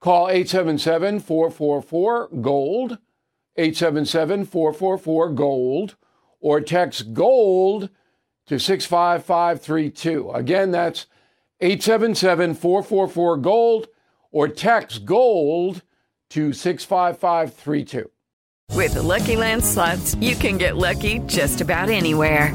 Call 877 444 GOLD, 877 444 GOLD, or text GOLD to 65532. Again, that's 877 444 GOLD, or text GOLD to 65532. With the Lucky Land slots, you can get lucky just about anywhere.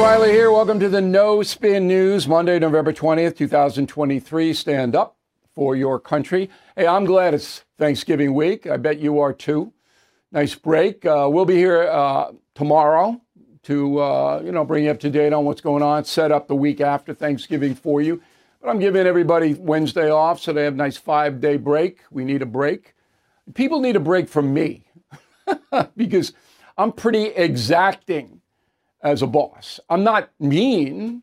O'Reilly here. Welcome to the No Spin News, Monday, November 20th, 2023. Stand up for your country. Hey, I'm glad it's Thanksgiving week. I bet you are too. Nice break. Uh, we'll be here uh, tomorrow to uh, you know bring you up to date on what's going on, set up the week after Thanksgiving for you. But I'm giving everybody Wednesday off so they have a nice five day break. We need a break. People need a break from me because I'm pretty exacting as a boss. I'm not mean,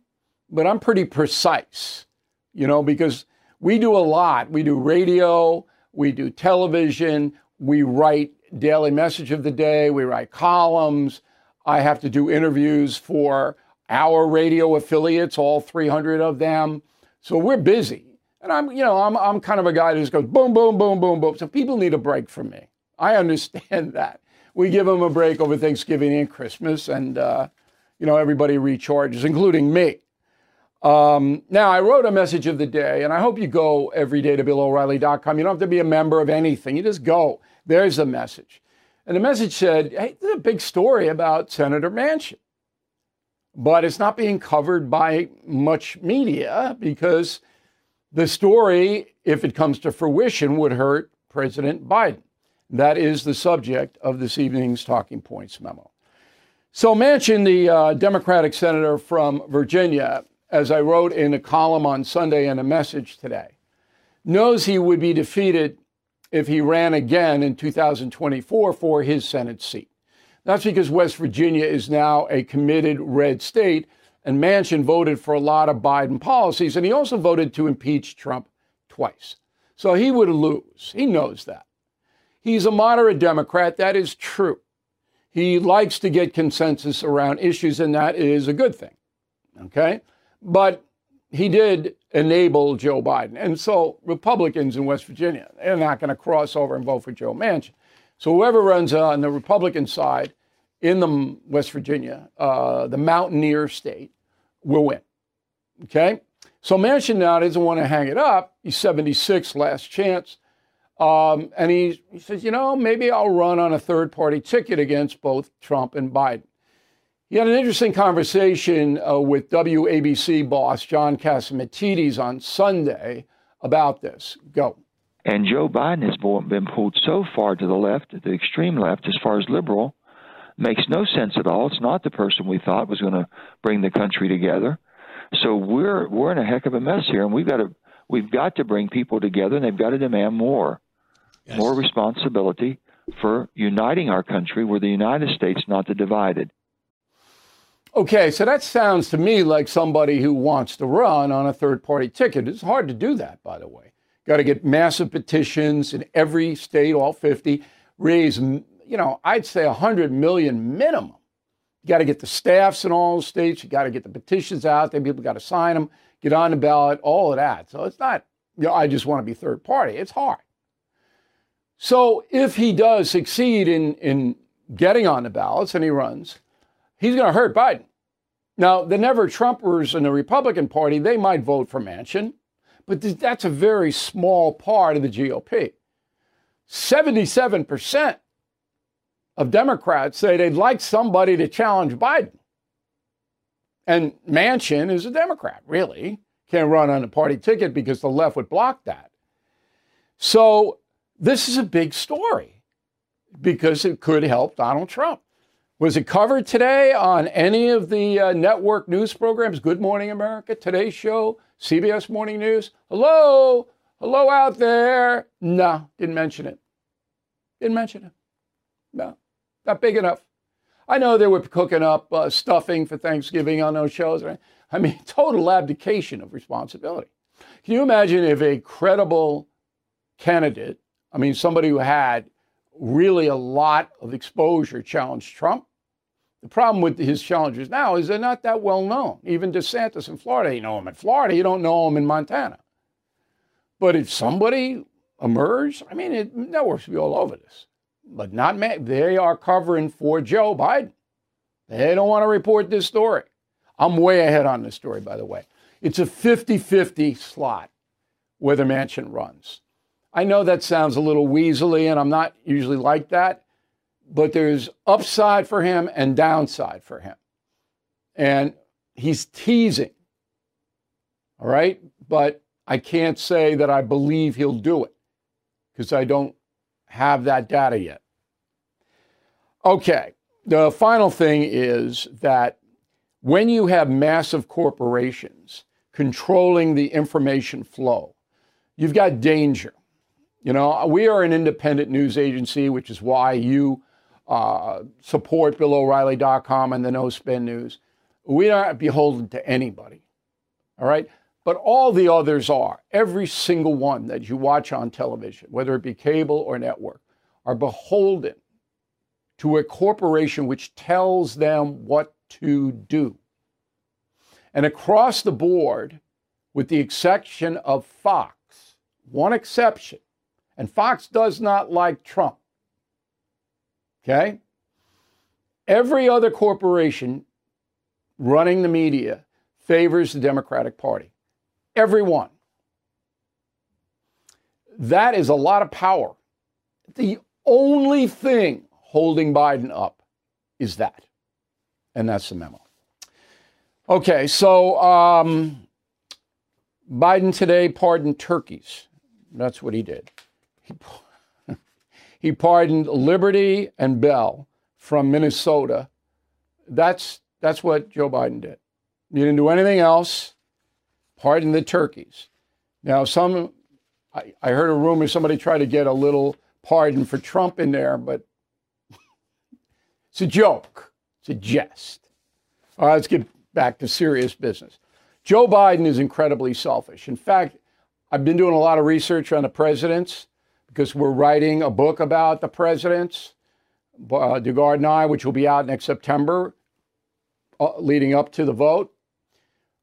but I'm pretty precise, you know, because we do a lot. We do radio, we do television, we write daily message of the day, we write columns. I have to do interviews for our radio affiliates, all 300 of them. So we're busy. And I'm, you know, I'm, I'm kind of a guy that just goes boom, boom, boom, boom, boom. So people need a break from me. I understand that. We give them a break over Thanksgiving and Christmas, and uh, you know, everybody recharges, including me. Um, now, I wrote a message of the day, and I hope you go every day to BillO'Reilly.com. You don't have to be a member of anything, you just go. There's the message. And the message said, hey, there's a big story about Senator Manchin. But it's not being covered by much media because the story, if it comes to fruition, would hurt President Biden. That is the subject of this evening's Talking Points memo. So, Manchin, the uh, Democratic senator from Virginia, as I wrote in a column on Sunday and a message today, knows he would be defeated if he ran again in 2024 for his Senate seat. That's because West Virginia is now a committed red state, and Manchin voted for a lot of Biden policies, and he also voted to impeach Trump twice. So he would lose. He knows that. He's a moderate Democrat. That is true. He likes to get consensus around issues, and that is a good thing. Okay? But he did enable Joe Biden. And so Republicans in West Virginia, they're not going to cross over and vote for Joe Manchin. So whoever runs on the Republican side in the West Virginia, uh, the mountaineer state, will win. Okay? So Manchin now doesn't want to hang it up. He's 76, last chance. Um, and he, he says, you know, maybe I'll run on a third party ticket against both Trump and Biden. He had an interesting conversation uh, with WABC boss John Catsimatidis on Sunday about this. Go. And Joe Biden has been pulled so far to the left, the extreme left, as far as liberal, makes no sense at all. It's not the person we thought was going to bring the country together. So we're we're in a heck of a mess here, and we've got to we've got to bring people together, and they've got to demand more yes. more responsibility for uniting our country. We're the United States, not the divided. Okay, so that sounds to me like somebody who wants to run on a third party ticket. It's hard to do that, by the way. Got to get massive petitions in every state, all 50, raise, you know, I'd say 100 million minimum. You got to get the staffs in all the states. You got to get the petitions out there. People got to sign them, get on the ballot, all of that. So it's not, you know, I just want to be third party. It's hard. So if he does succeed in, in getting on the ballots and he runs, he's going to hurt Biden. Now, the never Trumpers in the Republican Party, they might vote for Manchin, but that's a very small part of the GOP. 77% of Democrats say they'd like somebody to challenge Biden. And Manchin is a Democrat, really. Can't run on a party ticket because the left would block that. So this is a big story because it could help Donald Trump. Was it covered today on any of the uh, network news programs? Good Morning America, Today's Show, CBS Morning News? Hello? Hello out there? No, didn't mention it. Didn't mention it. No, not big enough. I know they were cooking up uh, stuffing for Thanksgiving on those shows. I mean, total abdication of responsibility. Can you imagine if a credible candidate, I mean, somebody who had really a lot of exposure challenged Trump? The problem with his challengers now is they're not that well known. Even DeSantis in Florida, you know him in Florida, you don't know him in Montana. But if somebody emerged, I mean, it, networks will be all over this. But not they are covering for Joe Biden. They don't want to report this story. I'm way ahead on this story, by the way. It's a 50 50 slot whether Manchin runs. I know that sounds a little weaselly, and I'm not usually like that but there's upside for him and downside for him. And he's teasing. All right. But I can't say that I believe he'll do it because I don't have that data yet. Okay. The final thing is that when you have massive corporations controlling the information flow, you've got danger. You know, we are an independent news agency, which is why you uh, support BillO'Reilly.com and the No Spin News. We aren't beholden to anybody. All right? But all the others are. Every single one that you watch on television, whether it be cable or network, are beholden to a corporation which tells them what to do. And across the board, with the exception of Fox, one exception, and Fox does not like Trump. Okay? Every other corporation running the media favors the Democratic Party. Everyone. That is a lot of power. The only thing holding Biden up is that. And that's the memo. Okay, so um, Biden today pardoned turkeys. That's what he did. He, pardoned Liberty and Bell from Minnesota. That's, that's what Joe Biden did. He didn't do anything else. Pardon the turkeys. Now, some, I, I heard a rumor somebody tried to get a little pardon for Trump in there, but it's a joke. It's a jest. All right, let's get back to serious business. Joe Biden is incredibly selfish. In fact, I've been doing a lot of research on the presidents because we're writing a book about the presidents, uh, Dugard and I, which will be out next September, uh, leading up to the vote.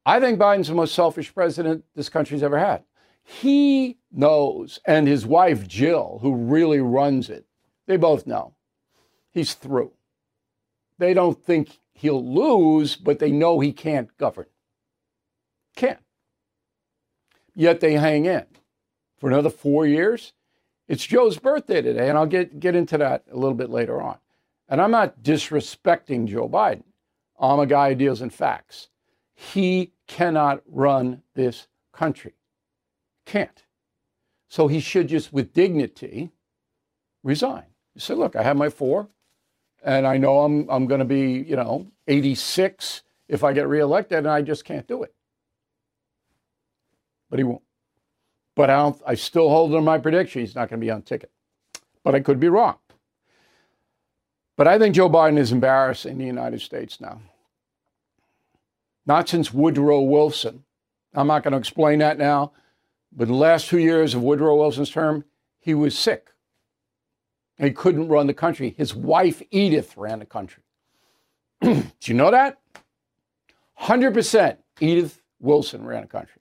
I think Biden's the most selfish president this country's ever had. He knows, and his wife Jill, who really runs it, they both know he's through. They don't think he'll lose, but they know he can't govern. Can't. Yet they hang in for another four years. It's Joe's birthday today, and I'll get, get into that a little bit later on. And I'm not disrespecting Joe Biden. I'm a guy who deals in facts. He cannot run this country. Can't. So he should just, with dignity, resign. You say, look, I have my four, and I know I'm, I'm going to be, you know, 86 if I get reelected, and I just can't do it. But he won't. But I, don't, I still hold on my prediction he's not going to be on ticket. But I could be wrong. But I think Joe Biden is embarrassing the United States now. not since Woodrow Wilson. I'm not going to explain that now, but the last two years of Woodrow Wilson's term, he was sick. He couldn't run the country. His wife, Edith, ran the country. Do you know that? 100% Edith Wilson ran the country.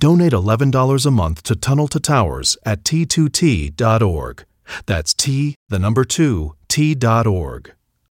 Donate $11 a month to Tunnel to Towers at t2t.org. That's T, the number 2, t.org.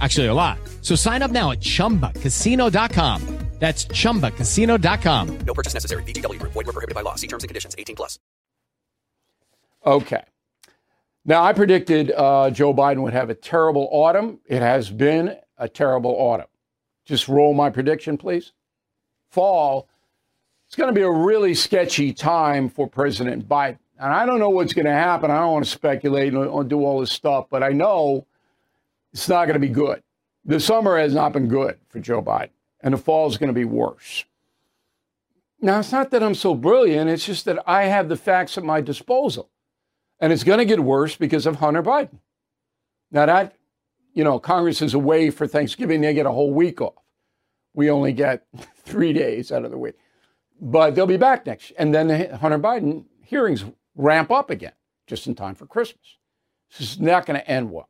Actually, a lot. So sign up now at chumbacasino.com. That's chumbacasino.com. No purchase necessary. VGW Group. Void were prohibited by law. See terms and conditions. 18 plus. Okay. Now, I predicted uh, Joe Biden would have a terrible autumn. It has been a terrible autumn. Just roll my prediction, please. Fall, it's going to be a really sketchy time for President Biden. And I don't know what's going to happen. I don't want to speculate and do all this stuff, but I know it's not going to be good. The summer has not been good for Joe Biden, and the fall is going to be worse. Now, it's not that I'm so brilliant, it's just that I have the facts at my disposal. And it's going to get worse because of Hunter Biden. Now, that, you know, Congress is away for Thanksgiving, they get a whole week off. We only get three days out of the week. But they'll be back next. And then the Hunter Biden hearings ramp up again just in time for Christmas. This is not going to end well.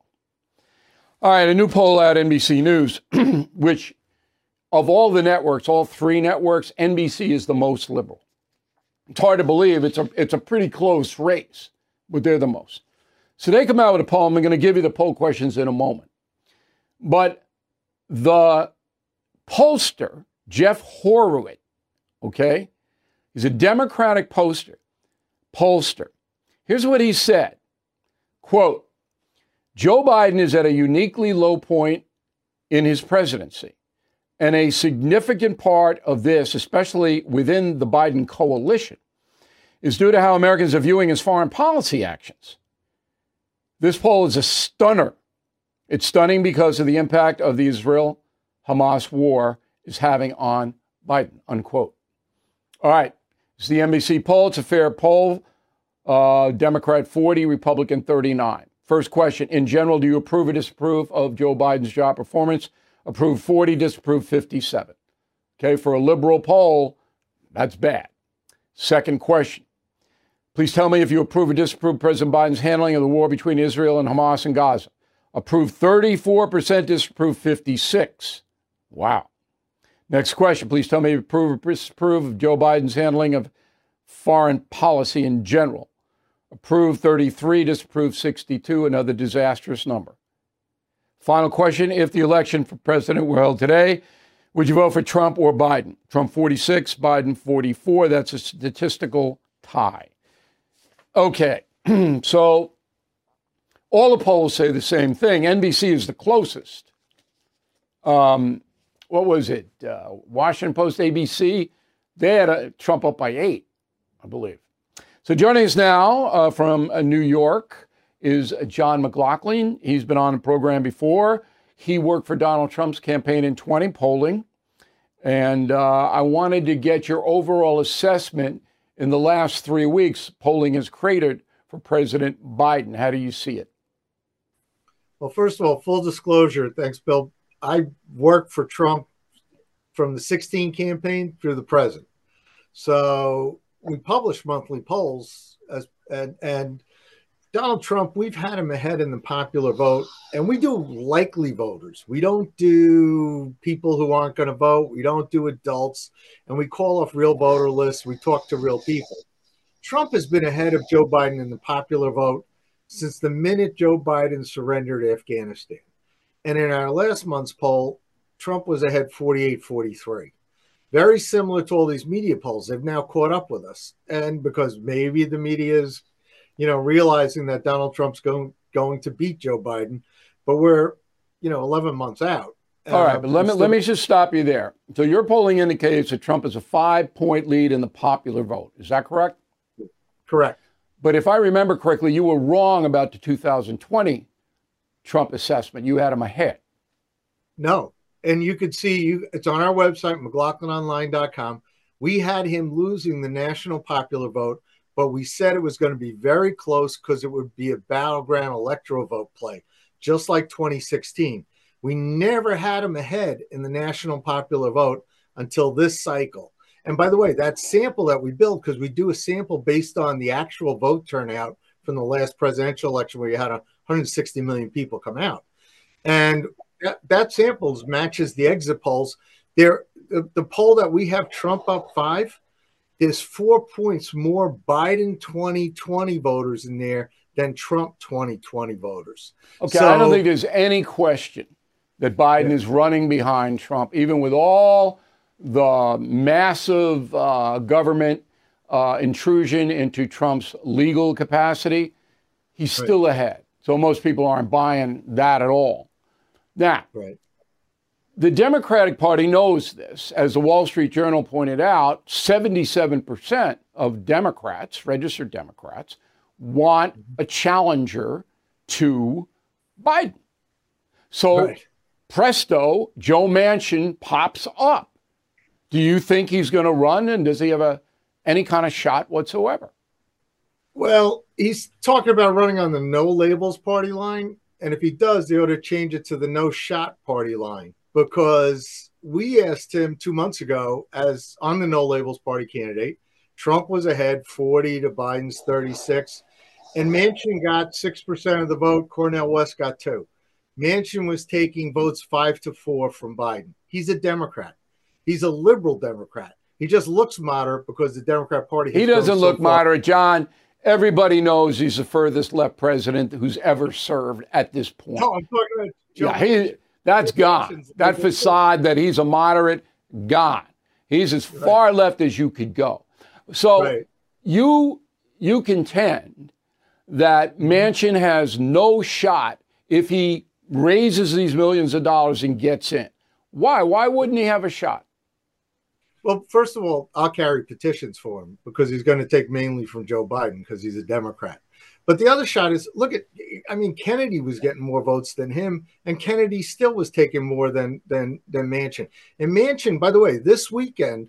All right, a new poll out NBC News, which of all the networks, all three networks, NBC is the most liberal. It's hard to believe. It's a it's a pretty close race, but they're the most. So they come out with a poll. I'm going to give you the poll questions in a moment. But the pollster, Jeff Horwitt, okay, he's a Democratic poster, pollster. Here's what he said. Quote, Joe Biden is at a uniquely low point in his presidency. And a significant part of this, especially within the Biden coalition, is due to how Americans are viewing his foreign policy actions. This poll is a stunner. It's stunning because of the impact of the Israel Hamas war is having on Biden, unquote. All right, it's the NBC poll. It's a fair poll. Uh, Democrat 40, Republican 39. First question In general, do you approve or disapprove of Joe Biden's job performance? Approve 40, disapprove 57. Okay, for a liberal poll, that's bad. Second question. Please tell me if you approve or disapprove President Biden's handling of the war between Israel and Hamas and Gaza. Approve 34%, disapprove 56. Wow. Next question. Please tell me if you approve or disapprove of Joe Biden's handling of foreign policy in general. Approve 33, disapprove 62, another disastrous number. Final question If the election for president were held today, would you vote for Trump or Biden? Trump 46, Biden 44. That's a statistical tie. Okay, so all the polls say the same thing. NBC is the closest. Um, what was it? Uh, Washington Post, ABC, they had a Trump up by eight, I believe. So joining us now uh, from uh, New York is John McLaughlin. He's been on the program before. He worked for Donald Trump's campaign in 20 polling. And uh, I wanted to get your overall assessment in the last three weeks. Polling has cratered for President Biden. How do you see it? Well, first of all, full disclosure. Thanks, Bill. I worked for Trump from the 16 campaign through the present. So we publish monthly polls as and and Donald Trump, we've had him ahead in the popular vote, and we do likely voters. We don't do people who aren't going to vote. We don't do adults, and we call off real voter lists. We talk to real people. Trump has been ahead of Joe Biden in the popular vote since the minute Joe Biden surrendered Afghanistan. And in our last month's poll, Trump was ahead 48 43. Very similar to all these media polls. They've now caught up with us. And because maybe the media is, you know, realizing that Donald Trump's going going to beat Joe Biden, but we're, you know, 11 months out. All right, uh, but let me let me just stop you there. So your polling indicates that Trump is a five point lead in the popular vote. Is that correct? Correct. But if I remember correctly, you were wrong about the 2020 Trump assessment. You had him ahead. No. And you could see you it's on our website, McLaughlinOnline.com. We had him losing the national popular vote, but we said it was going to be very close because it would be a battleground electoral vote play, just like 2016. We never had him ahead in the national popular vote until this cycle. And by the way, that sample that we build, because we do a sample based on the actual vote turnout from the last presidential election where you had 160 million people come out. And that, that samples matches the exit polls. There, the, the poll that we have Trump up five, there's four points more Biden 2020 voters in there than Trump 2020 voters. Okay, So- I don't think there's any question that Biden is running behind Trump, even with all the massive uh, government uh, intrusion into Trump's legal capacity. He's still ahead. So most people aren't buying that at all. Now, Right. the Democratic Party knows this. As the Wall Street Journal pointed out, 77% of Democrats, registered Democrats, want mm-hmm. a challenger to Biden. So, Right. presto, Joe Manchin pops up. Do you think he's going to run and does he have a any kind of shot whatsoever? Well, he's talking about running on the no labels party line. And if he does, they ought to change it to the no shot party line because we asked him two months ago as on the no labels party candidate. Trump was ahead 40 to Biden's 36. And Manchin got 6% of the vote. Cornel West got two. Manchin was taking votes five to four from Biden. He's a Democrat. He's a liberal Democrat. He just looks moderate because the Democrat Party. He doesn't so look far. moderate, John. Everybody knows he's the furthest left president who's ever served at this point. No, I'm talking about Yeah, he, that's gone. That facade that he's a moderate, gone. He's as far left as you could go. So Right. you you contend that Manchin has no shot if he raises these millions of dollars and gets in. Why? Why wouldn't he have a shot? Well, first of all, I'll carry petitions for him because he's going to take mainly from Joe Biden because he's a Democrat. But the other shot is look at, I mean, Kennedy was getting more votes than him, and Kennedy still was taking more than than than Manchin. And Manchin, by the way, this weekend,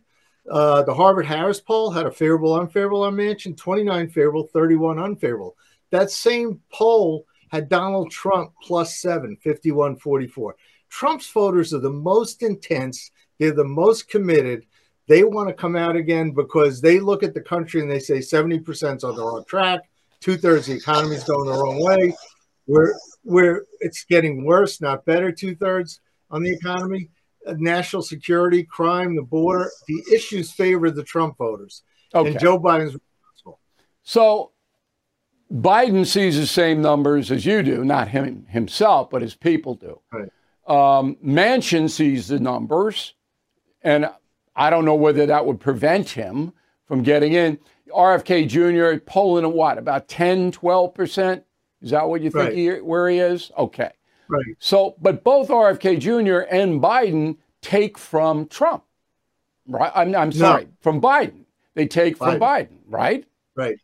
uh, the Harvard Harris poll had a favorable, unfavorable on Manchin, 29 favorable, 31 unfavorable. That same poll had Donald Trump plus seven, 51 44. Trump's voters are the most intense, they're the most committed. They want to come out again because they look at the country and they say 70% is on the wrong track, two thirds of the economy is going the wrong way. We're, we're, it's getting worse, not better, two thirds on the economy. National security, crime, the border, the issues favor the Trump voters. Okay. And Joe Biden's responsible. So Biden sees the same numbers as you do, not him himself, but his people do. Right. Um, Manchin sees the numbers, and I don't know whether that would prevent him from getting in. RFK Jr. polling at what, about 10, 12%? Is that what you think Right. he, where he is? Okay. Right. So, but both RFK Jr. and Biden take from Trump, right? I'm, I'm sorry, from Biden. They take from Biden. Biden, right? Right.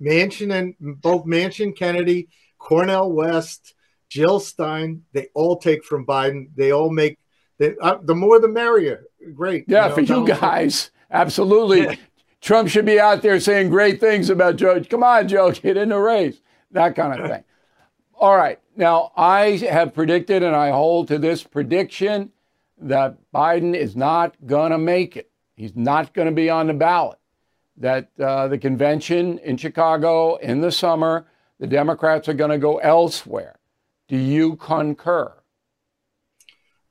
Manchin and both Manchin, Kennedy, Cornel West, Jill Stein, they all take from Biden. They all make they, uh, the more the merrier. Great. Yeah, know, for you Donald Trump- guys, absolutely. Yeah. Trump should be out there saying great things about Joe. Come on, Joe, get in the race. That kind of thing. All right. Now, I have predicted, and I hold to this prediction, that Biden is not going to make it. He's not going to be on the ballot. That uh, the convention in Chicago in the summer, the Democrats are going to go elsewhere. Do you concur?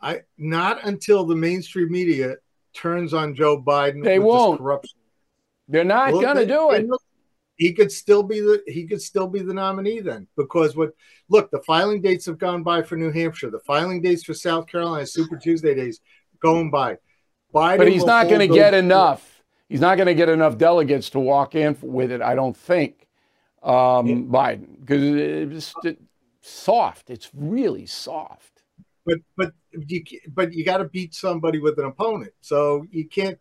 I not until the mainstream media turns on Joe Biden. They with won't. corruption. They're not Well, going to do it. He could still be the he could still be the nominee then because what look the filing dates have gone by for New Hampshire the filing dates for South Carolina Super Tuesday days going by. Biden But he's not going to get enough. He's not going to get enough delegates to walk in with it, I don't think, um, Biden, because it's soft. It's really soft. But but you but you got to beat somebody with an opponent. So you can't.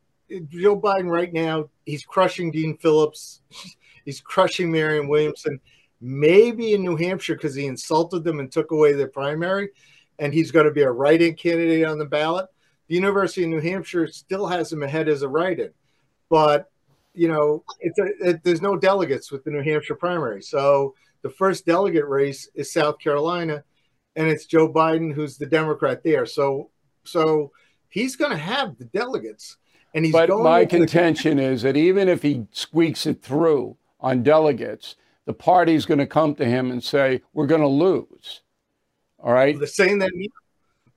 Joe Biden right now he's crushing Dean Phillips, he's crushing Marianne Williamson. Maybe in New Hampshire because he insulted them and took away their primary, and he's going to be a write-in candidate on the ballot. The University of New Hampshire still has him ahead as a write-in, but you know it's a, it, there's no delegates with the New Hampshire primary. So the first delegate race is South Carolina and it's Joe Biden who's the Democrat there. So so he's going to have the delegates, and he's But going. my into the- contention is that even if he squeaks it through on delegates, the party's going to come to him and say, "We're going to lose." All right. the saying that.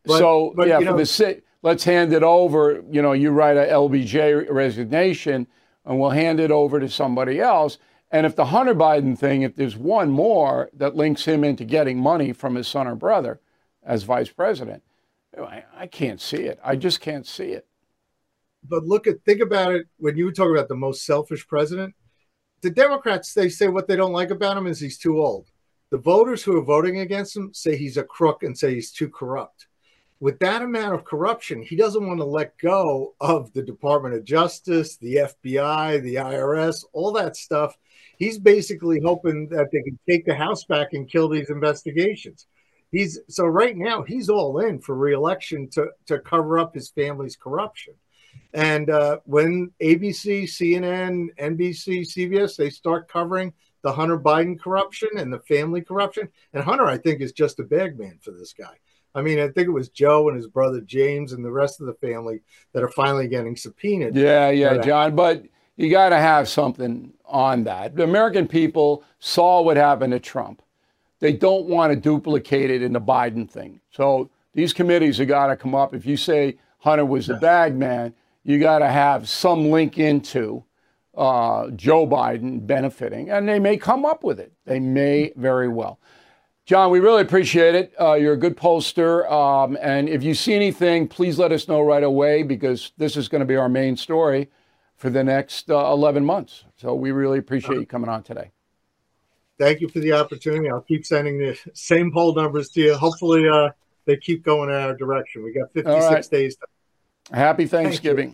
but- so but, yeah, for know- the let's hand it over. You know, you write a LBJ resignation, and we'll hand it over to somebody else. And if the Hunter Biden thing, if there's one more that links him into getting money from his son or brother as vice president, I, I can't see it. I just can't see it. but look at think about it when you talk about the most selfish president. The Democrats they say what they don't like about him is he's too old. The voters who are voting against him say he's a crook and say he's too corrupt. With that amount of corruption, he doesn't want to let go of the Department of Justice, the FBI, the IRS, all that stuff. He's basically hoping that they can take the House back and kill these investigations. He's so right now he's all in for reelection to to cover up his family's corruption. And uh, when ABC, CNN, NBC, CBS, they start covering the Hunter Biden corruption and the family corruption, and Hunter, I think, is just a bag man for this guy. I mean, I think it was Joe and his brother James and the rest of the family that are finally getting subpoenaed. Yeah, yeah, Yeah. John. But you got to have something on that. The American people saw what happened to Trump. They don't want to duplicate it in the Biden thing. So these committees have got to come up. If you say Hunter was the bag man, you got to have some link into uh, Joe Biden benefiting, and they may come up with it. They may very well. John, we really appreciate it. Uh, you're a good pollster. Um, and if you see anything, please let us know right away because this is going to be our main story for the next uh, 11 months. So we really appreciate you coming on today. Thank you for the opportunity. I'll keep sending the same poll numbers to you. Hopefully, uh, they keep going in our direction. We got 56 right. days. To- Happy Thanksgiving.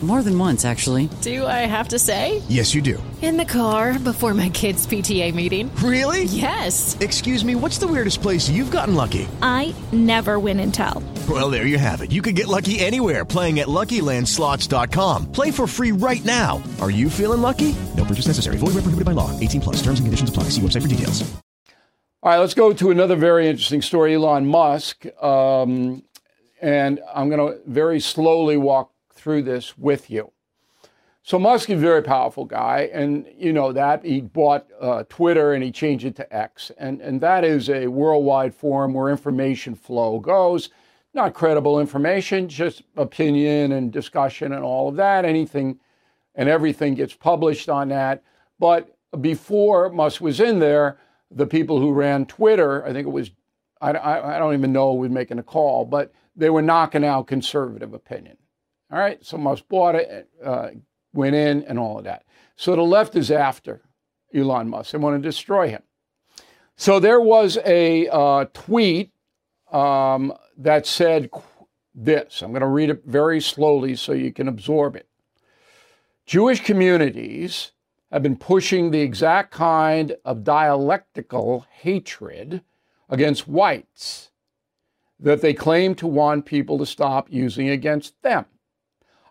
More than once, actually. Do I have to say? Yes, you do. In the car before my kids' PTA meeting. Really? Yes. Excuse me, what's the weirdest place you've gotten lucky? I never win and tell. Well, there you have it. You can get lucky anywhere playing at LuckyLandSlots.com. Play for free right now. Are you feeling lucky? No purchase necessary. Void where prohibited by law. 18 plus. Terms and conditions apply. See website for details. All right, let's go to another very interesting story Elon Musk. Um, and I'm going to very slowly walk through this with you. So, Musk is a very powerful guy, and you know that. He bought uh, Twitter and he changed it to X. And, and that is a worldwide forum where information flow goes. Not credible information, just opinion and discussion and all of that. Anything and everything gets published on that. But before Musk was in there, the people who ran Twitter, I think it was, I, I, I don't even know who was making a call, but they were knocking out conservative opinion. All right, so Musk bought it, uh, went in and all of that. So the left is after Elon Musk. They want to destroy him. So there was a uh, tweet um, that said this. I'm going to read it very slowly so you can absorb it. Jewish communities have been pushing the exact kind of dialectical hatred against whites that they claim to want people to stop using against them.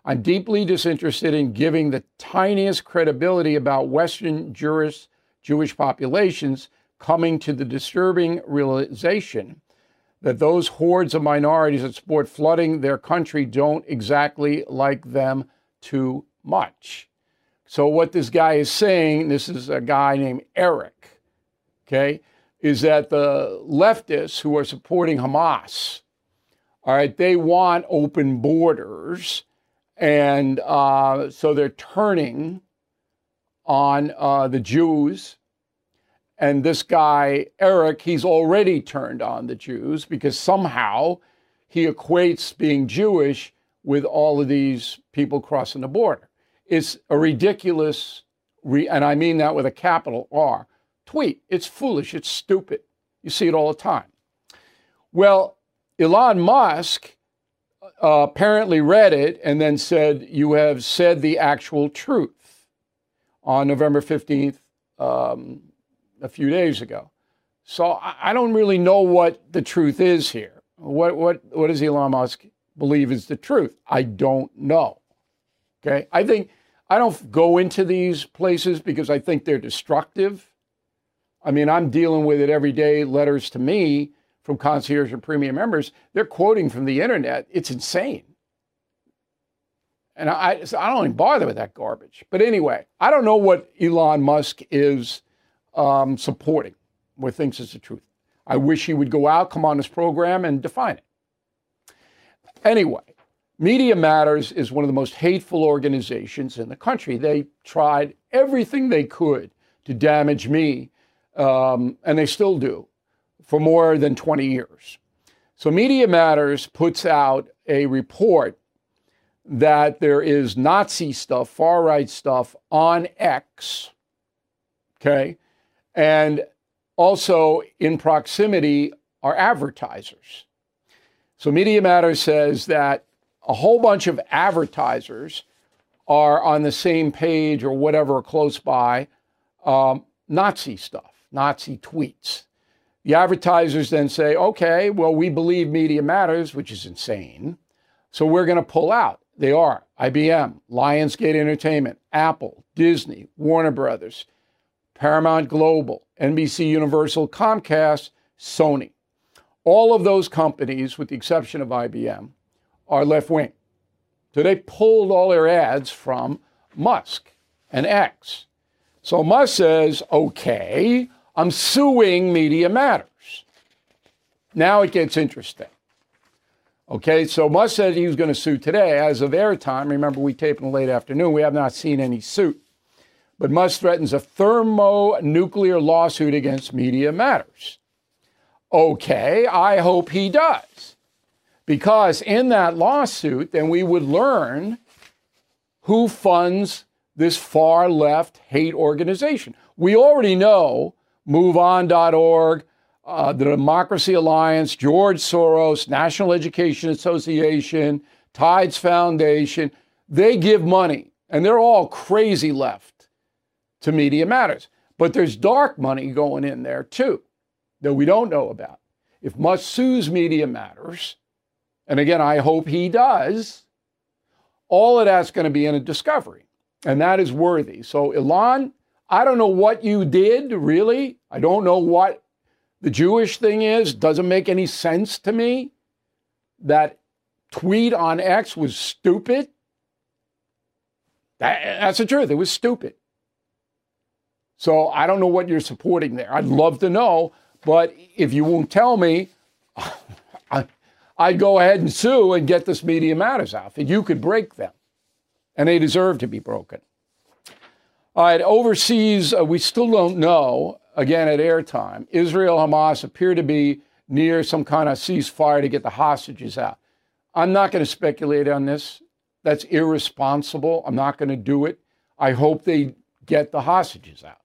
I'm deeply disinterested in giving the tiniest credibility about Western Jewish, Jewish populations coming to the disturbing realization that those hordes of minorities that support flooding their country don't exactly like them too much. So, what this guy is saying, this is a guy named Eric, okay, is that the leftists who are supporting Hamas, all right, they want open borders. And uh, so they're turning on uh, the Jews and this guy, Eric, he's already turned on the Jews because somehow he equates being Jewish with all of these people crossing the border. It's a ridiculous, and I mean that with a capital R, tweet. It's foolish. It's stupid. You see it all the time. Well, Elon Musk uh, apparently read it and then said, You have said the actual truth on November 15th, um, a few days ago. So I don't really know what the truth is here. What what what does Elon Musk believe is the truth? I don't know. Okay, I think I don't go into these places because I think they're destructive. I mean, I'm dealing with it every day. Letters to me from concierge and premium members. They're quoting from the internet. It's insane. And I, I don't even bother with that garbage. But anyway, I don't know what Elon Musk is um, supporting or thinks is the truth. I wish he would go out, come on this program, and define it. Anyway, Media Matters is one of the most hateful organizations in the country. They tried everything they could to damage me, um, and they still do, for more than 20 years. So, Media Matters puts out a report that there is Nazi stuff, far right stuff on X, okay? And also in proximity are advertisers. So Media Matters says that a whole bunch of advertisers are on the same page or whatever close by um, Nazi stuff, Nazi tweets. The advertisers then say, okay, well, we believe Media Matters, which is insane. So we're going to pull out. They are IBM, Lionsgate Entertainment, Apple, Disney, Warner Brothers, Paramount Global, NBC Universal, Comcast, Sony. All of those companies, with the exception of IBM, are left wing. So they pulled all their ads from Musk and X. So Musk says, okay, I'm suing Media Matters. Now it gets interesting. Okay, so Musk said he was going to sue today. As of airtime, remember we taped in the late afternoon, we have not seen any suit but Musk threatens a thermonuclear lawsuit against Media Matters. Okay, I hope he does. Because in that lawsuit, then we would learn who funds this far left hate organization. We already know MoveOn.org, uh, the Democracy Alliance, George Soros, National Education Association, Tides Foundation, they give money, and they're all crazy left to Media Matters. But there's dark money going in there too that we don't know about. If Musk sues Media Matters, and again, I hope he does, all of that's going to be in a discovery, and that is worthy. So, Elon, I don't know what you did, really. I don't know what the Jewish thing is. Doesn't make any sense to me. That tweet on X was stupid. That, that's the truth. It was stupid. So I don't know what you're supporting there. I'd love to know, but if you won't tell me, I, would go ahead and sue and get this Media Matters outfit. You could break them, and they deserve to be broken. All right, overseas, uh, we still don't know. Again, at airtime, Israel Hamas appear to be near some kind of ceasefire to get the hostages out. I'm not going to speculate on this. That's irresponsible. I'm not going to do it. I hope they get the hostages out.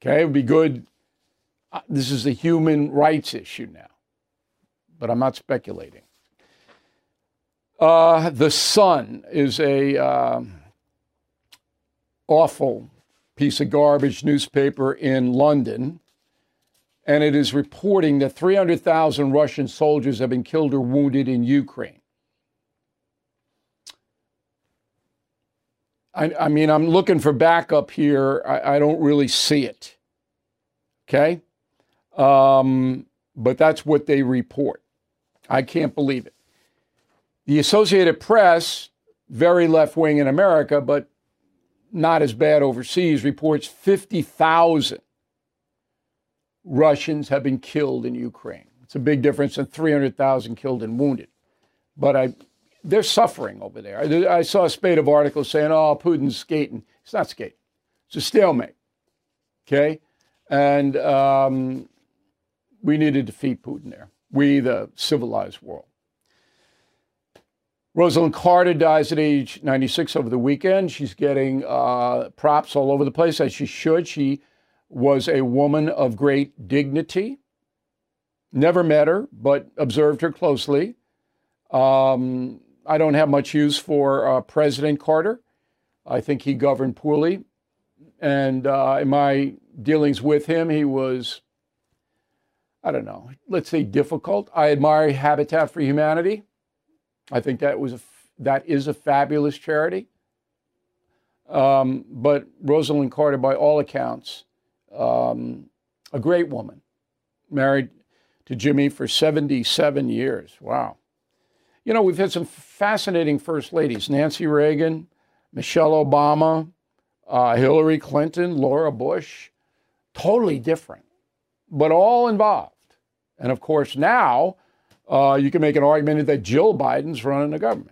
Okay, it would be good. Uh, this is a human rights issue now, but I'm not speculating. Uh, the Sun is a uh, awful piece of garbage newspaper in London, and it is reporting that 300,000 Russian soldiers have been killed or wounded in Ukraine. I, I mean, I'm looking for backup here. I, I don't really see it. Okay? Um, but that's what they report. I can't believe it. The Associated Press, very left wing in America, but not as bad overseas, reports 50,000 Russians have been killed in Ukraine. It's a big difference than 300,000 killed and wounded. But I, they're suffering over there. I, I saw a spate of articles saying, oh, Putin's skating. It's not skating, it's a stalemate. Okay? And um, we need to defeat Putin there. We, the civilized world. Rosalynn Carter dies at age 96 over the weekend. She's getting uh, props all over the place, as she should. She was a woman of great dignity. Never met her, but observed her closely. Um, I don't have much use for uh, President Carter. I think he governed poorly. And uh, in my dealings with him, he was, I don't know, let's say difficult. I admire Habitat for Humanity. I think that was a, that is a fabulous charity. Um, but Rosalynn Carter, by all accounts, um, a great woman, married to Jimmy for 77 years. Wow. You know, we've had some fascinating first ladies Nancy Reagan, Michelle Obama, uh, Hillary Clinton, Laura Bush. Totally different, but all involved. And of course, now uh, you can make an argument that Jill Biden's running the government.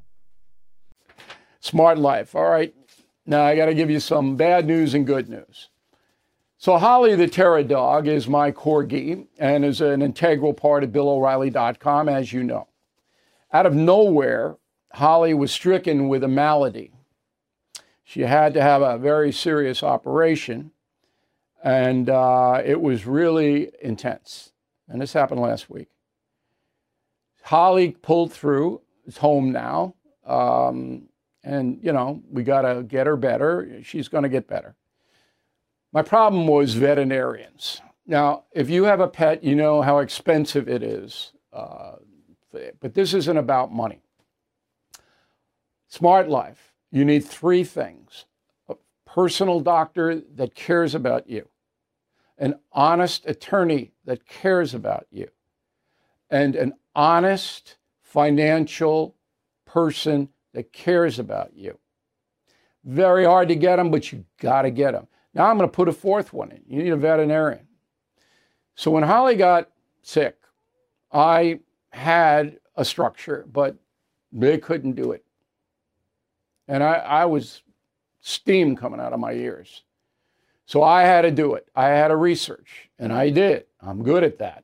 Smart life. All right. Now I got to give you some bad news and good news. So, Holly the Terror Dog is my corgi and is an integral part of BillO'Reilly.com, as you know. Out of nowhere, Holly was stricken with a malady. She had to have a very serious operation, and uh, it was really intense. And this happened last week. Holly pulled through, is home now. Um, and, you know, we got to get her better. She's going to get better. My problem was veterinarians. Now, if you have a pet, you know how expensive it is. Uh, but this isn't about money. Smart life, you need three things a personal doctor that cares about you, an honest attorney that cares about you, and an honest financial person that cares about you. Very hard to get them, but you got to get them. Now I'm going to put a fourth one in. You need a veterinarian. So when Holly got sick, I had a structure, but they couldn't do it. And I, I was steam coming out of my ears. So I had to do it. I had to research, and I did. I'm good at that.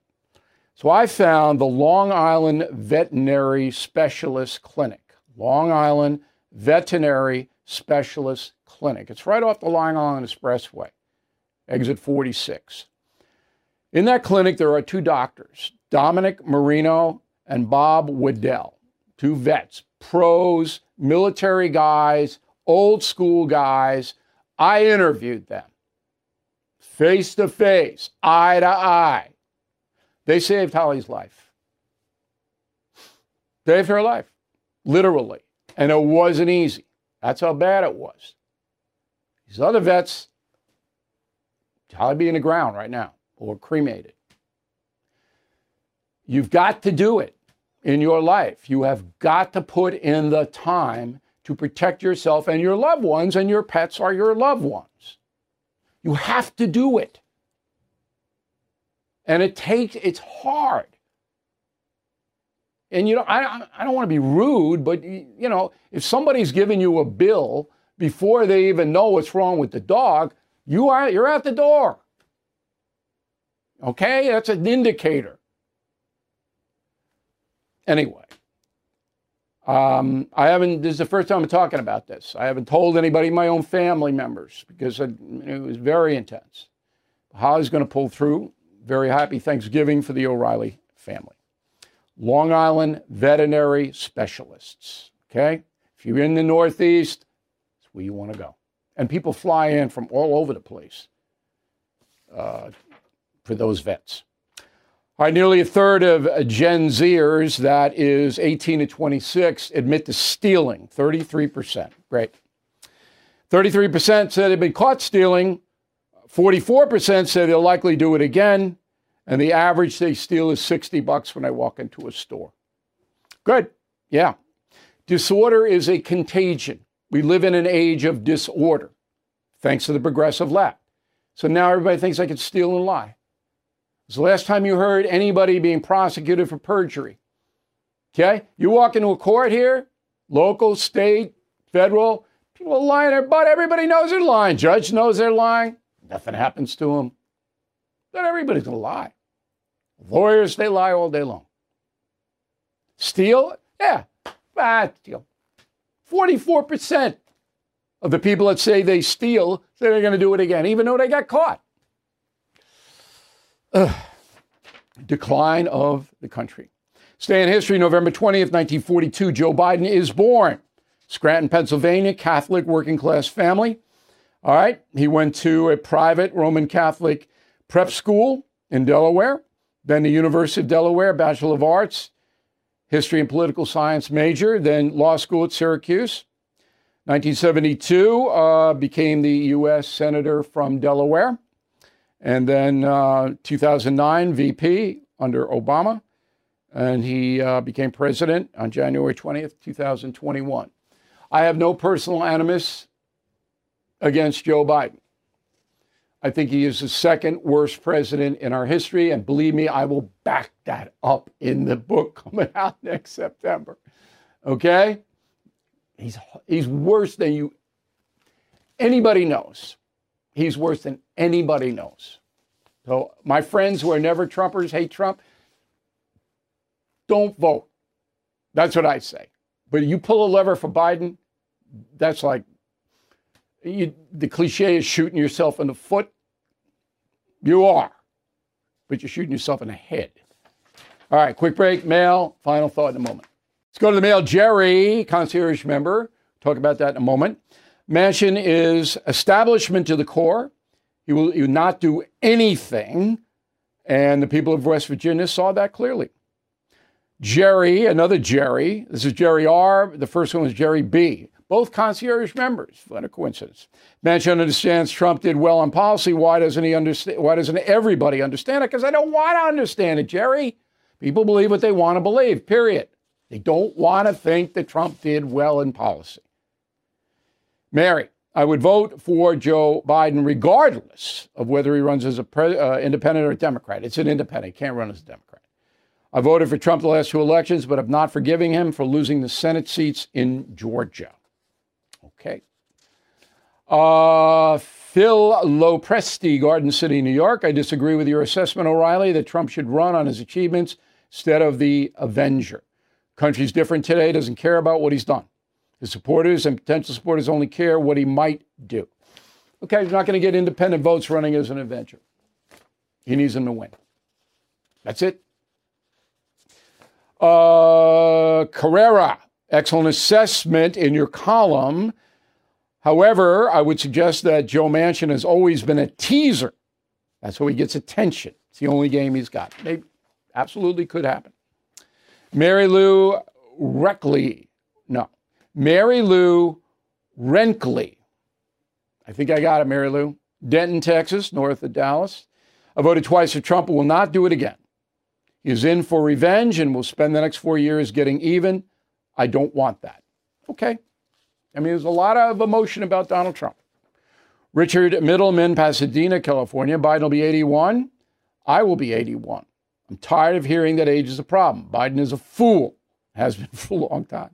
So I found the Long Island Veterinary Specialist Clinic. Long Island Veterinary Specialist Clinic. It's right off the Long Island Expressway, exit 46. In that clinic, there are two doctors, Dominic Marino and Bob Waddell, two vets, pros, military guys, old school guys. I interviewed them face to face, eye to eye. They saved Holly's life. Saved her life, literally. And it wasn't easy. That's how bad it was. These other vets, probably be in the ground right now or cremated. You've got to do it in your life. You have got to put in the time to protect yourself and your loved ones, and your pets are your loved ones. You have to do it. And it takes, it's hard. And you know, I, I don't want to be rude, but you know, if somebody's giving you a bill before they even know what's wrong with the dog, you are you're at the door. Okay, that's an indicator. Anyway, um, I haven't. This is the first time I'm talking about this. I haven't told anybody, my own family members, because it, it was very intense. Holly's going to pull through. Very happy Thanksgiving for the O'Reilly family. Long Island veterinary specialists. Okay, if you're in the Northeast, it's where you want to go. And people fly in from all over the place uh, for those vets. All right, nearly a third of Gen Zers, that is 18 to 26, admit to stealing, 33%. Great. 33% said they've been caught stealing. 44% say they'll likely do it again. And the average they steal is 60 bucks when I walk into a store. Good. Yeah. Disorder is a contagion. We live in an age of disorder, thanks to the progressive left. So now everybody thinks I can steal and lie. It's the last time you heard anybody being prosecuted for perjury. Okay? You walk into a court here, local, state, federal, people are lying their butt. Everybody knows they're lying. Judge knows they're lying. Nothing happens to them. Not everybody's going to lie. Lawyers, they lie all day long. Steal? Yeah. Ah, steal. 44% of the people that say they steal say they're going to do it again, even though they got caught. Ugh. Decline of the country. Stay in history, November 20th, 1942, Joe Biden is born. Scranton, Pennsylvania, Catholic working class family. All right, he went to a private Roman Catholic prep school in Delaware, then the University of Delaware, Bachelor of Arts, History and Political Science major, then law school at Syracuse. 1972, uh, became the U.S. Senator from Delaware. And then uh, 2009, VP under Obama. And he uh, became president on January 20th, 2021. I have no personal animus against Joe Biden. I think he is the second worst president in our history. And believe me, I will back that up in the book coming out next September. Okay? He's, he's worse than you, anybody knows. He's worse than anybody knows. So, my friends who are never Trumpers, hate Trump, don't vote. That's what I say. But you pull a lever for Biden, that's like you, the cliche is shooting yourself in the foot. You are, but you're shooting yourself in the head. All right, quick break. Mail. Final thought in a moment. Let's go to the mail. Jerry, concierge member. Talk about that in a moment. Manchin is establishment to the core. He will, he will not do anything. And the people of West Virginia saw that clearly. Jerry, another Jerry. This is Jerry R. The first one was Jerry B both concierge members. What a coincidence. Manchin understands Trump did well on policy. Why doesn't he understand? Why doesn't everybody understand it? Because I don't want to understand it, Jerry. People believe what they want to believe, period. They don't want to think that Trump did well in policy. Mary, I would vote for Joe Biden regardless of whether he runs as a pre- uh, independent or a Democrat. It's an independent. Can't run as a Democrat. I voted for Trump the last two elections, but I'm not forgiving him for losing the Senate seats in Georgia. Okay. Uh, Phil Lopresti, Garden City, New York. I disagree with your assessment, O'Reilly, that Trump should run on his achievements instead of the Avenger. Country's different today, doesn't care about what he's done. His supporters and potential supporters only care what he might do. Okay, he's not going to get independent votes running as an Avenger. He needs them to win. That's it. Uh, Carrera, Excellent assessment in your column. However, I would suggest that Joe Manchin has always been a teaser. That's how he gets attention. It's the only game he's got. Maybe, absolutely could happen. Mary Lou Reckley. No. Mary Lou Renkley. I think I got it, Mary Lou. Denton, Texas, north of Dallas. I voted twice for Trump, but will not do it again. Is in for revenge and will spend the next four years getting even. I don't want that. Okay. I mean, there's a lot of emotion about Donald Trump. Richard Middleman, Pasadena, California. Biden will be 81. I will be 81. I'm tired of hearing that age is a problem. Biden is a fool, has been for a long time.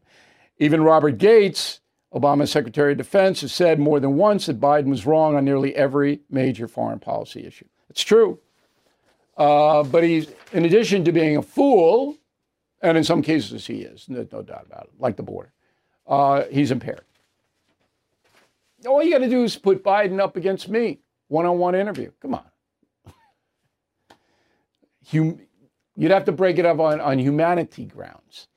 Even Robert Gates, Obama's Secretary of Defense, has said more than once that Biden was wrong on nearly every major foreign policy issue. It's true. Uh, but he's, in addition to being a fool, and in some cases he is, no, no doubt about it, like the border, uh, he's impaired. All you got to do is put Biden up against me, one on one interview. Come on. hum, you'd have to break it up on, on humanity grounds.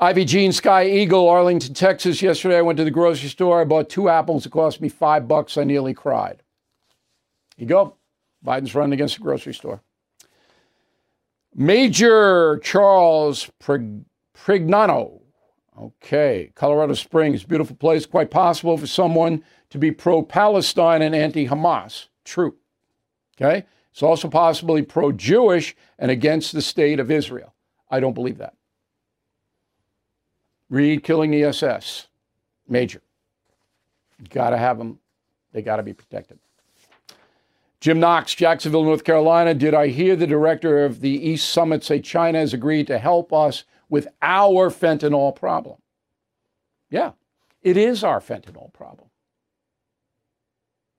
Ivy Jean Sky Eagle, Arlington, Texas. Yesterday I went to the grocery store. I bought two apples. It cost me five bucks. I nearly cried. you go. Biden's running against the grocery store. Major Charles Prignano. Okay. Colorado Springs, beautiful place. Quite possible for someone to be pro Palestine and anti Hamas. True. Okay. It's also possibly pro Jewish and against the state of Israel. I don't believe that. Read killing the SS. Major. Got to have them. They got to be protected. Jim Knox, Jacksonville, North Carolina. Did I hear the director of the East Summit say China has agreed to help us with our fentanyl problem? Yeah, it is our fentanyl problem.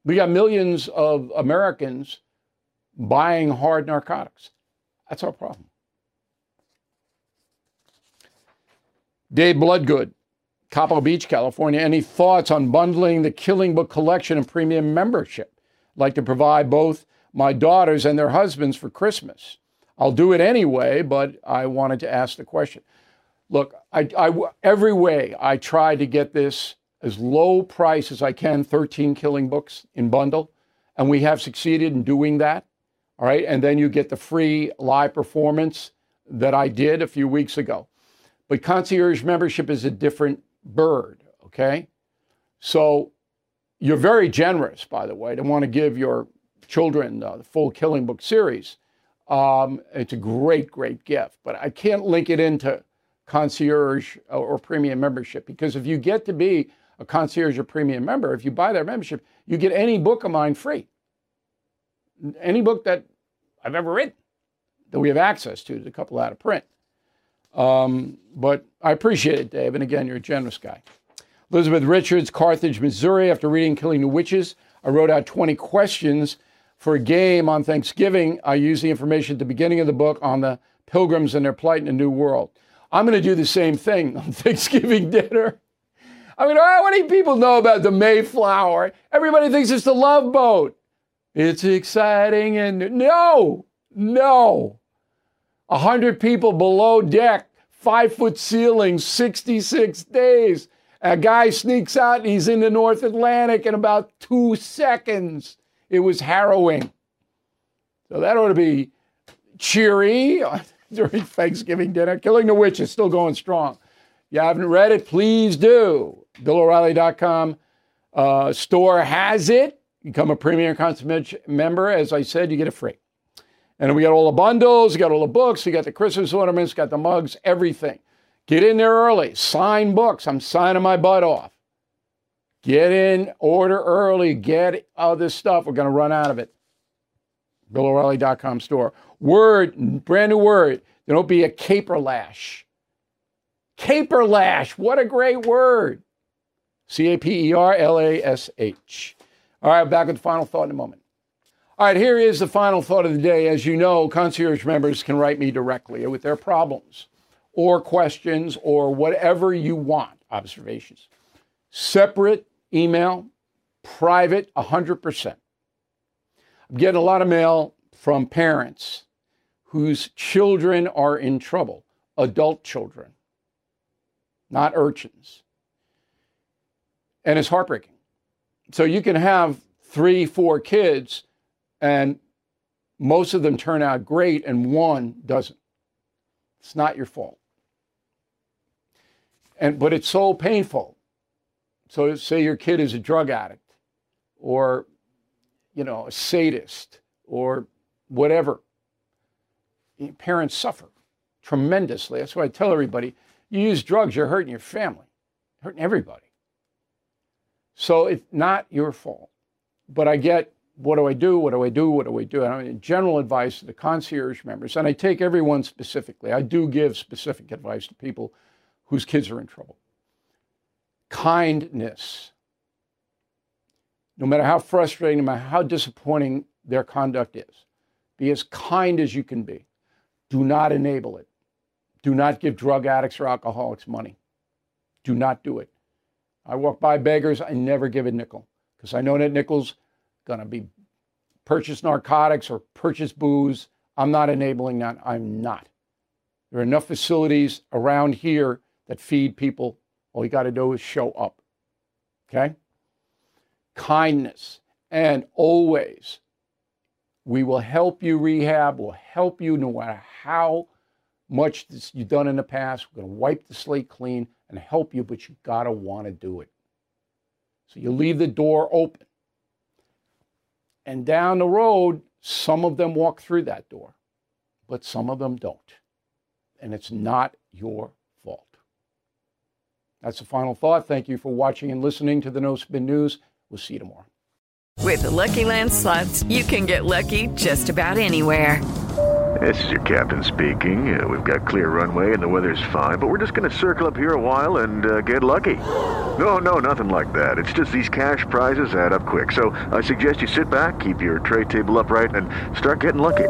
We got millions of Americans buying hard narcotics. That's our problem. Dave Bloodgood, Capo Beach, California. Any thoughts on bundling the Killing Book collection and premium membership? Like to provide both my daughters and their husbands for Christmas. I'll do it anyway, but I wanted to ask the question. Look, I, I, every way I try to get this as low price as I can 13 killing books in bundle, and we have succeeded in doing that. All right. And then you get the free live performance that I did a few weeks ago. But concierge membership is a different bird. Okay. So you're very generous, by the way, to want to give your children uh, the full Killing Book series. Um, it's a great, great gift. But I can't link it into concierge or premium membership because if you get to be a concierge or premium member, if you buy their membership, you get any book of mine free any book that I've ever written that we have access to. A couple out of print. Um, but I appreciate it, Dave. And again, you're a generous guy. Elizabeth Richards, Carthage, Missouri. After reading Killing the Witches, I wrote out 20 questions for a game on Thanksgiving. I used the information at the beginning of the book on the pilgrims and their plight in a new world. I'm going to do the same thing on Thanksgiving dinner. I mean, how many people know about the Mayflower? Everybody thinks it's the love boat. It's exciting and no, no. A hundred people below deck, five foot ceiling, 66 days. A guy sneaks out and he's in the North Atlantic in about two seconds. It was harrowing. So that ought to be cheery during Thanksgiving dinner. Killing the Witches still going strong. If You haven't read it, please do. BillO'Reilly.com uh, store has it. Become a Premier Consummate member. As I said, you get it free. And we got all the bundles, you got all the books, you got the Christmas ornaments, got the mugs, everything. Get in there early. Sign books. I'm signing my butt off. Get in, order early, get all this stuff. We're going to run out of it. BillO'Reilly.com store. Word, brand new word. There don't be a caper lash. Caper lash. What a great word. C A P E R L A S H. All right, back with the final thought in a moment. All right, here is the final thought of the day. As you know, concierge members can write me directly with their problems or questions or whatever you want, observations. Separate email, private, 100%. I'm getting a lot of mail from parents whose children are in trouble, adult children. not urchins. And it's heartbreaking. So you can have three, four kids, and most of them turn out great, and one doesn't. It's not your fault. And but it's so painful. So say your kid is a drug addict or you know, a sadist or whatever. Parents suffer tremendously. That's why I tell everybody, you use drugs, you're hurting your family, hurting everybody. So it's not your fault. But I get what do I do? What do I do? What do I do? And I mean, general advice to the concierge members, and I take everyone specifically. I do give specific advice to people whose kids are in trouble. Kindness. No matter how frustrating, no matter how disappointing their conduct is, be as kind as you can be. Do not enable it. Do not give drug addicts or alcoholics money. Do not do it. I walk by beggars, I never give a nickel because I know that nickel's going to be purchase narcotics or purchase booze. I'm not enabling that. I'm not. There are enough facilities around here that feed people. All you got to do is show up. Okay? Kindness. And always, we will help you rehab, we'll help you no matter how much you've done in the past. We're going to wipe the slate clean and help you, but you got to want to do it. So you leave the door open. And down the road, some of them walk through that door, but some of them don't. And it's not your. That's the final thought. Thank you for watching and listening to the No Spin News. We'll see you tomorrow. With the Lucky Land slots, you can get lucky just about anywhere. This is your captain speaking. Uh, we've got clear runway and the weather's fine, but we're just going to circle up here a while and uh, get lucky. No, no, nothing like that. It's just these cash prizes add up quick. So I suggest you sit back, keep your tray table upright, and start getting lucky.